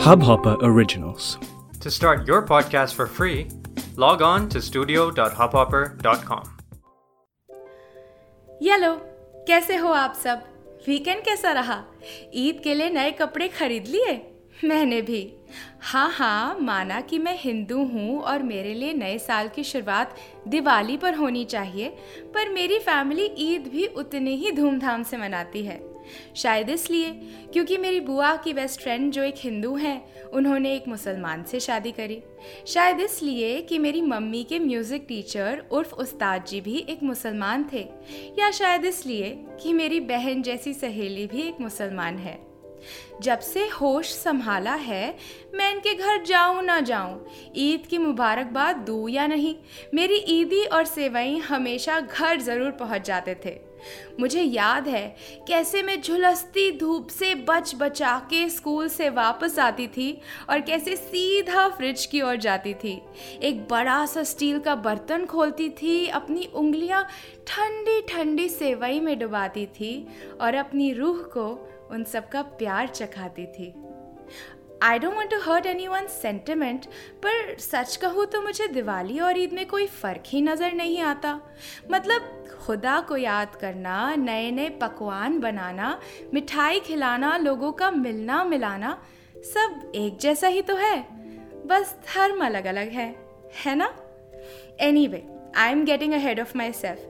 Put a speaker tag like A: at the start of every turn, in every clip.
A: Hubhopper Originals.
B: To start your podcast for free, log on to studio.hubhopper.com.
C: Hello कैसे हो आप सब? Weekend कैसा रहा? ईद के लिए नए कपड़े खरीद लिए? मैंने भी। हाँ हाँ माना कि मैं हिंदू हूँ और मेरे लिए नए साल की शुरुआत दिवाली पर होनी चाहिए पर मेरी फैमिली ईद भी उतनी ही धूमधाम से मनाती है। शायद इसलिए क्योंकि मेरी बुआ की बेस्ट फ्रेंड जो एक हिंदू हैं, उन्होंने एक मुसलमान से शादी करी। शायद इसलिए कि मेरी मम्मी के म्यूज़िक टीचर उर्फ़ उस्ताद जी भी एक मुसलमान थे, या शायद इसलिए कि मेरी बहन जैसी सहेली भी एक मुसलमान है। जब से होश संभाला है, मैं इनके घर जाऊँ ना जाऊँ, ईद की मुबारकबाद दूँ या नहीं, मेरी ईदी और सेवई हमेशा घर ज़रूर पहुँच जाते थे। मुझे याद है कैसे मैं झुलसती धूप से बच बचा के स्कूल से वापस आती थी और कैसे सीधा फ्रिज की ओर जाती थी। एक बड़ा सा स्टील का बर्तन खोलती थी, अपनी उंगलियाँ ठंडी ठंडी सेवई में डुबाती थी और अपनी रूह को उन सबका प्यार चखाती थी। I don't want to hurt any one sentiment पर सच कहूँ तो मुझे दिवाली और ईद में कोई फ़र्क ही नज़र नहीं आता। मतलब खुदा को याद करना नए नए पकवान बनाना, मिठाई खिलाना, लोगों का मिलना मिलाना सब एक जैसा ही तो है। बस धर्म अलग अलग है है ना? Anyway I am getting ahead of myself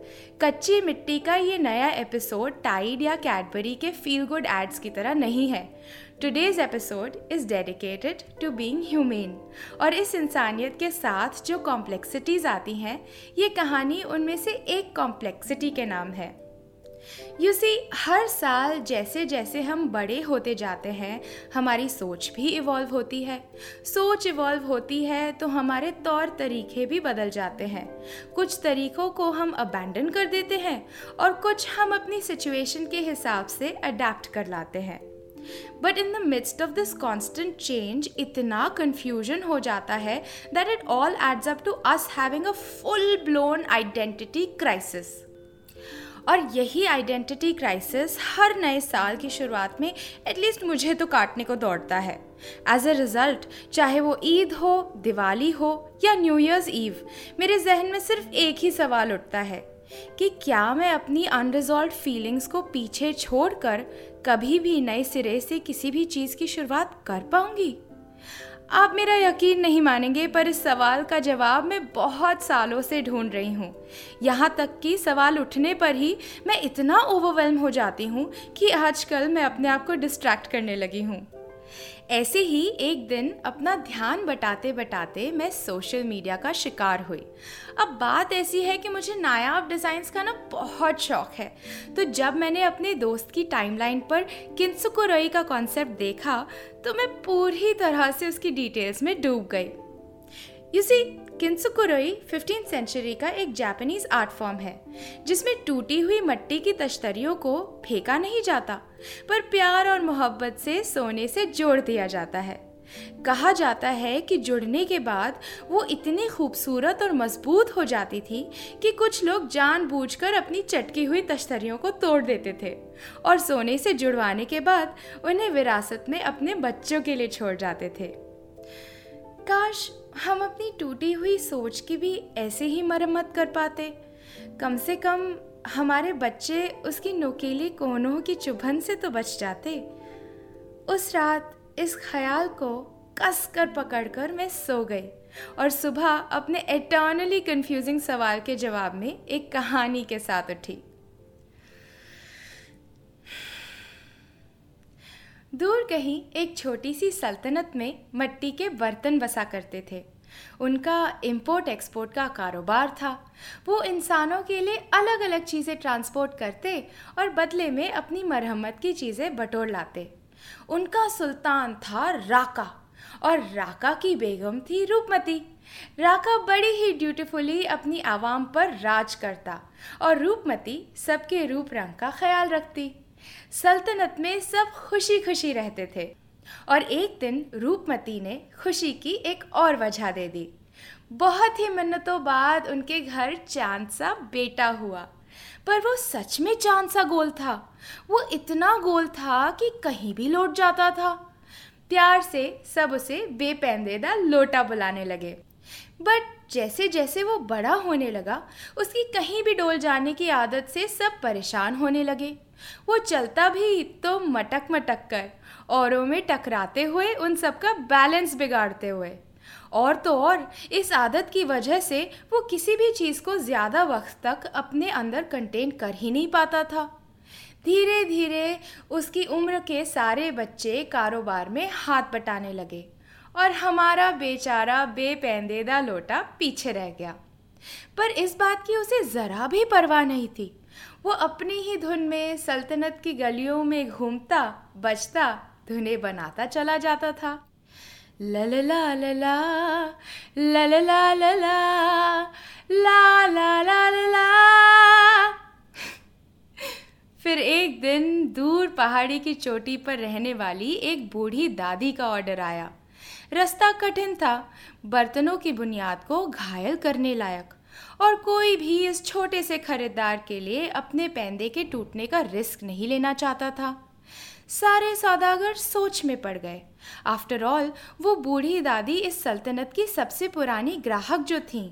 C: Kachchi Mitti का ये नया एपिसोड टाइड या कैडबरी के फील गुड एड्स की तरह नहीं है। Today's episode is dedicated to being humane और इस इंसानियत के साथ जो कॉम्प्लेक्सिटीज़ आती हैं, ये कहानी उनमें से एक कॉम्प्लेक्सिटी के नाम है। यू सी हर साल जैसे जैसे हम बड़े होते जाते हैं, हमारी सोच भी इवॉल्व होती है। सोच इवॉल्व होती है तो हमारे तौर तरीके भी बदल जाते हैं। कुछ तरीक़ों को हम अबैंडन कर देते हैं और कुछ हम अपनी सिचुएशन के हिसाब से अडेप्ट कर लाते हैं। But in the midst of this constant change इतना कन्फ्यूज़न हो जाता है that it all adds up to us having a full blown identity crisis और यही आइडेंटिटी क्राइसिस हर नए साल की शुरुआत में एटलीस्ट मुझे तो काटने को दौड़ता है। एज अ रिज़ल्ट चाहे वो ईद हो, दिवाली हो या न्यू ईयर्स ईव मेरे जहन में सिर्फ़ एक ही सवाल उठता है कि क्या मैं अपनी अनरिजॉल्व फीलिंग्स को पीछे छोड़कर कभी भी नए सिरे से किसी भी चीज़ की शुरुआत कर पाऊँगी। आप मेरा यकीन नहीं मानेंगे, पर इस सवाल का जवाब मैं बहुत सालों से ढूंढ रही हूँ। यहाँ तक कि सवाल उठने पर ही मैं इतना ओवरवेलम हो जाती हूँ कि आजकल मैं अपने आप को डिस्ट्रैक्ट करने लगी हूँ। ऐसे ही एक दिन अपना ध्यान बटाते बटाते मैं सोशल मीडिया का शिकार हुई। अब बात ऐसी है कि मुझे नायाब डिज़ाइंस का ना बहुत शौक है। तो जब मैंने अपने दोस्त की टाइमलाइन पर किन्सुको रई का कॉन्सेप्ट देखा तो मैं पूरी तरह से उसकी डिटेल्स में डूब गई। You see kintsukuroi fifteen century का एक जापानीज आर्ट फॉर्म है, जिसमें टूटी हुई मट्टी की तश्तरियों को फेंका नहीं जाता, पर प्यार और मोहब्बत से सोने से जोड़ दिया जाता है। कहा जाता है कि जुड़ने के बाद वो इतनी खूबसूरत और मज़बूत हो जाती थी कि कुछ लोग जानबूझकर अपनी चटकी हुई तश्तरियों को तोड़ देते थे और सोने से जुड़वाने के बाद उन्हें विरासत में अपने बच्चों के लिए छोड़ जाते थे। काश हम अपनी टूटी हुई सोच की भी ऐसे ही मरम्मत कर पाते। कम से कम हमारे बच्चे उसकी नुकीली कोनों की चुभन से तो बच जाते। उस रात इस ख्याल को कस कर पकड़ कर मैं सो गई और सुबह अपने एटर्नली कंफ्यूजिंग सवाल के जवाब में एक कहानी के साथ उठी। दूर कहीं एक छोटी सी सल्तनत में मट्टी के बर्तन बसा करते थे। उनका इम्पोर्ट एक्सपोर्ट का कारोबार था। वो इंसानों के लिए अलग अलग चीज़ें ट्रांसपोर्ट करते और बदले में अपनी मरम्मत की चीज़ें बटोर लाते। उनका सुल्तान था राका और राका की बेगम थी रूपमती। राका बड़ी ही ब्यूटीफुली अपनी आवाम पर राज करता और रूपमती सबके रूप रंग का ख्याल रखती। सल्तनत में सब खुशी खुशी रहते थे। और एक दिन रूपमती ने खुशी की एक और वजह दे दी। बहुत ही मन्नतों बाद उनके घर चाँद सा बेटा हुआ। पर वो सच में चाँद सा गोल था। वो इतना गोल था कि कहीं भी लौट जाता था। प्यार से सब उसे बेपेंदेदा लोटा बुलाने लगे। बट जैसे जैसे वो बड़ा होने लगा, उसकी कहीं भी डोल जाने की आदत से सब परेशान होने लगे। वो चलता भी तो मटक मटक कर, औरों में टकराते हुए उन सबका बैलेंस बिगाड़ते हुए। और तो और, इस आदत की वजह से वो किसी भी चीज़ को ज़्यादा वक्त तक अपने अंदर कंटेन कर ही नहीं पाता था। धीरे धीरे उसकी उम्र के सारे बच्चे कारोबार में हाथ बटाने लगे और हमारा बेचारा, बेपेंदेदा लोटा पीछे रह गया। पर इस बात की उसे ज़रा भी परवाह नहीं थी वो अपनी ही धुन में सल्तनत की गलियों में घूमता बजता धुने बनाता चला जाता था। ललला लला ललला लला ला ला ला ला फिर एक दिन दूर पहाड़ी की चोटी पर रहने वाली एक बूढ़ी दादी का ऑर्डर आया। रास्ता कठिन था, बर्तनों की बुनियाद को घायल करने लायक। और कोई भी इस छोटे से खरीदार के लिए अपने पैंदे के टूटने का रिस्क नहीं लेना चाहता था। सारे सौदागर सोच में पड़ गए। आफ्टर ऑल वो बूढ़ी दादी इस सल्तनत की सबसे पुरानी ग्राहक जो थीं।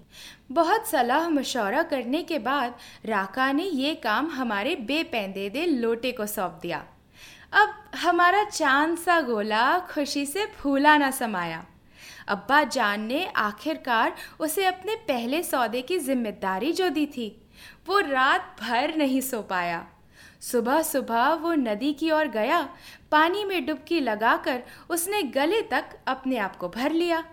C: बहुत सलाह मशवरा करने के बाद राका ने ये काम हमारे बेपेंदे दे लोटे को सौंप दिया। अब हमारा चाँद सा गोला खुशी से फूला ना समाया। अब्बा जान ने आखिरकार उसे अपने पहले सौदे की ज़िम्मेदारी जो दी थी वो रात भर नहीं सो पाया सुबह सुबह वो नदी की ओर गया पानी में डुबकी लगाकर उसने गले तक अपने आप को भर लिया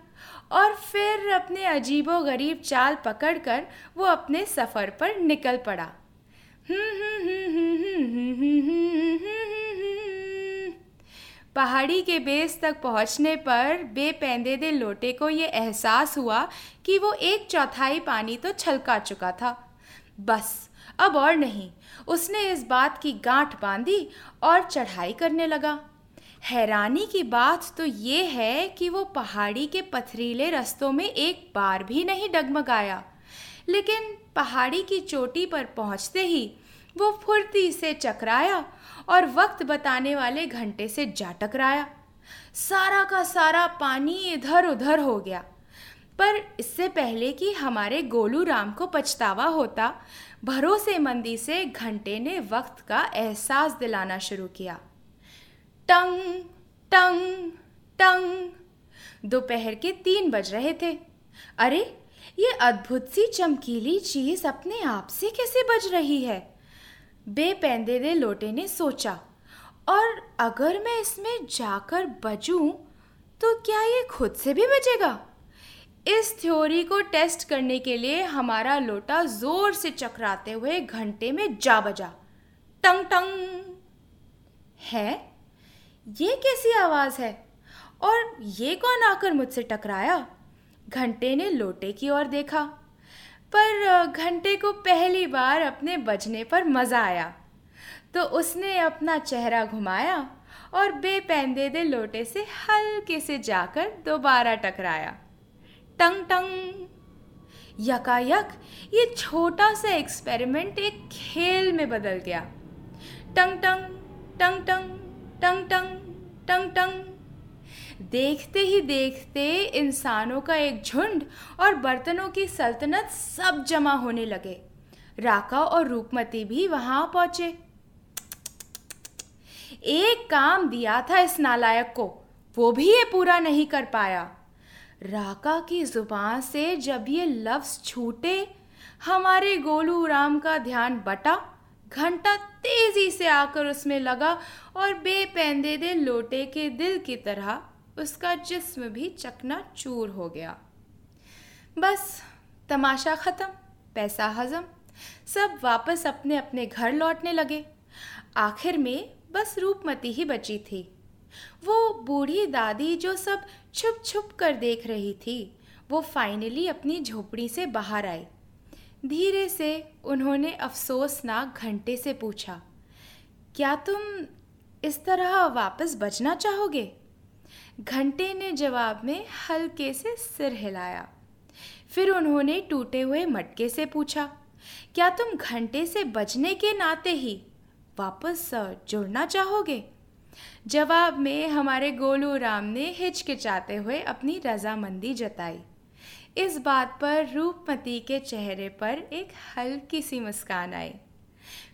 C: और फिर अपने अजीबो गरीब चाल पकड़कर वो अपने सफ़र पर निकल पड़ा पहाड़ी के बेस तक पहुँचने पर बेपेंदे दे लोटे को ये एहसास हुआ कि वो एक चौथाई पानी तो छलका चुका था। बस, अब और नहीं। उसने इस बात की गांठ बांधी और चढ़ाई करने लगा। हैरानी की बात तो ये है कि वो पहाड़ी के पथरीले रस्तों में एक बार भी नहीं डगमगाया। लेकिन पहाड़ी की चोटी पर पहुँचते ही वो फुर्ती से चकराया और वक्त बताने वाले घंटे से जा टकराया। सारा का सारा पानी इधर उधर हो गया। पर इससे पहले कि हमारे गोलू राम को पछतावा होता, भरोसेमंदी से घंटे ने वक्त का एहसास दिलाना शुरू किया। टंग टंग टंग। दोपहर के तीन बज रहे थे। अरे, ये अद्भुत सी चमकीली चीज़ अपने आप से कैसे बज रही है? बेपेंदे दे लोटे ने सोचा, और अगर मैं इसमें जाकर बजूं तो क्या ये खुद से भी बजेगा? इस थ्योरी को टेस्ट करने के लिए हमारा लोटा ज़ोर से चकराते हुए घंटे में जा बजा। टंग टंग। है? ये कैसी आवाज़ है? और ये कौन आकर मुझसे टकराया? घंटे ने लोटे की ओर देखा। पर घंटे को पहली बार अपने बजने पर मज़ा आया। तो उसने अपना चेहरा घुमाया और बेपेंदे दे लोटे से हल्के से जाकर दोबारा टकराया। टंग टंग। यकायक, ये छोटा सा एक्सपेरिमेंट एक खेल में बदल गया। टंग टंग टंग टंग टंग टंग टंग टंग। देखते ही देखते इंसानों का एक झुंड और बर्तनों की सल्तनत सब जमा होने लगे। राका और रूपमती भी वहाँ पहुँचे। एक काम दिया था इस नालायक को, वो भी ये पूरा नहीं कर पाया। राका की ज़ुबान से जब ये लफ्ज छूटे, हमारे गोलू राम का ध्यान बटा, घंटा तेज़ी से आकर उसमें लगा और बेपेंदे दे लोटे के दिल की तरह उसका जिस्म भी चकना चूर हो गया। बस, तमाशा ख़त्म, पैसा हजम, सब वापस अपने अपने घर लौटने लगे। आखिर में बस रूपमती ही बची थी। वो बूढ़ी दादी जो सब छुप छुप कर देख रही थी, वो फाइनली अपनी झोपड़ी से बाहर आई। धीरे से उन्होंने अफसोसनाक घंटे से पूछा, क्या तुम इस तरह वापस बचना चाहोगे? घंटे ने जवाब में हल्के से सिर हिलाया। फिर उन्होंने टूटे हुए मटके से पूछा, क्या तुम घंटे से बचने के नाते ही वापस जुड़ना चाहोगे? जवाब में हमारे गोलू राम ने हिचकिचाते हुए अपनी रजामंदी जताई। इस बात पर रूपमती के चेहरे पर एक हल्की सी मुस्कान आई।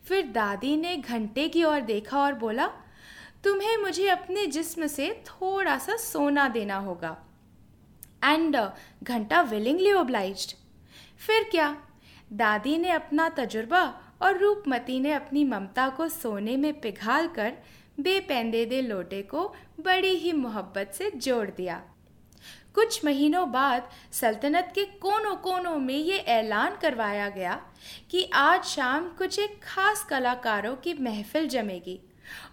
C: फिर दादी ने घंटे की ओर देखा और बोला तुम्हें मुझे अपने जिस्म से थोड़ा सा सोना देना होगा। एंड घंटा विलिंगली ओब्लाइज्ड फिर क्या? दादी ने अपना तजुर्बा और रूपमती ने अपनी ममता को सोने में पिघाल कर बेपेंदे दे लोटे को बड़ी ही मोहब्बत से जोड़ दिया। कुछ महीनों बाद सल्तनत के कोनों कोनों में ये ऐलान करवाया गया कि आज शाम कुछ एक खास कलाकारों की महफिल जमेगी।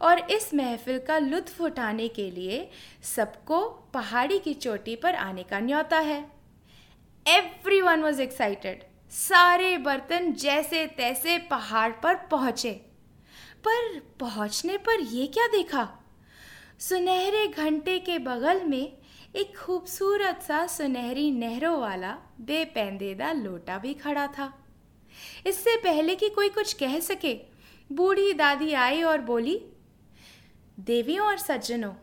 C: और इस महफिल का लुत्फ उठाने के लिए सबको पहाड़ी की चोटी पर आने का न्योता है। एवरी वन वॉज़ एक्साइटेड सारे बर्तन जैसे तैसे पहाड़ पर पहुँचे। पर पहुँचने पर ये क्या देखा? सुनहरे घंटे के बगल में एक खूबसूरत सा सुनहरी नहरों वाला बेपेंदेदा लोटा भी खड़ा था। इससे पहले कि कोई कुछ कह सके बूढ़ी दादी आई और बोली, देवियों और सज्जनों,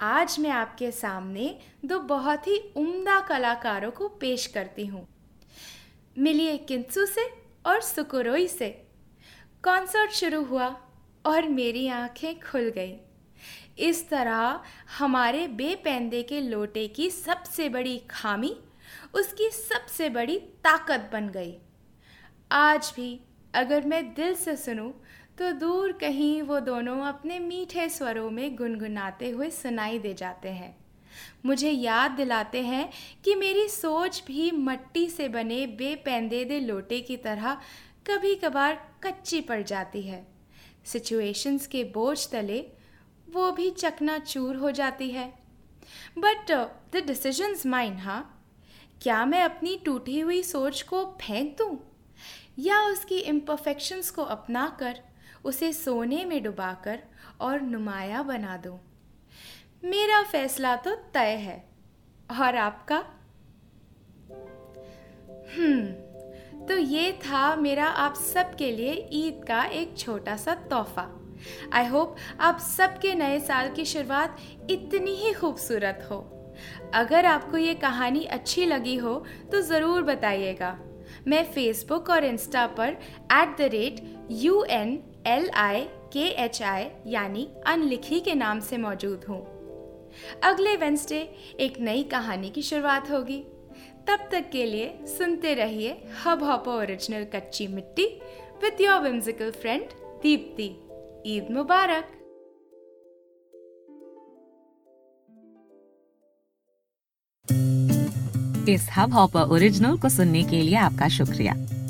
C: आज मैं आपके सामने दो बहुत ही उम्दा कलाकारों को पेश करती हूँ। मिलिए किंसु से और सुकुरोई से। कॉन्सर्ट शुरू हुआ और मेरी आँखें खुल गईं। इस तरह हमारे बेपैंदे के लोटे की सबसे बड़ी खामी, उसकी सबसे बड़ी ताकत बन गई। आज भी अगर मैं दिल से सुनूं तो दूर कहीं वो दोनों अपने मीठे स्वरों में गुनगुनाते हुए सुनाई दे जाते हैं। मुझे याद दिलाते हैं कि मेरी सोच भी मट्टी से बने बेपेंदे दे लोटे की तरह कभी कभार कच्ची पड़ जाती है। सिचुएशंस के बोझ तले वो भी चकनाचूर हो जाती है। बट द डिसीजंस माइन हाँ? क्या मैं अपनी टूटी हुई सोच को फेंक दूँ? या उसकी इम्परफेक्शंस को अपना कर उसे सोने में डुबाकर और नुमाया बना दूँ। मेरा फैसला तो तय है। और आपका? हम्म तो ये था मेरा आप सबके लिए ईद का एक छोटा सा तोहफा। आई होप आप सबके नए साल की शुरुआत इतनी ही खूबसूरत हो। अगर आपको ये कहानी अच्छी लगी हो तो ज़रूर बताइएगा। मैं फेसबुक और इंस्टा पर at the rate U N L I K H I यानी अनलिखी के नाम से मौजूद हूँ। अगले वेंसडे एक नई कहानी की शुरुआत होगी। तब तक के लिए सुनते रहिए hub hop original Kachchi Mitti with your whimsical friend Deepti Eid मुबारक।
A: इस हब हॉपर ओरिजिनल को सुनने के लिए आपका शुक्रिया।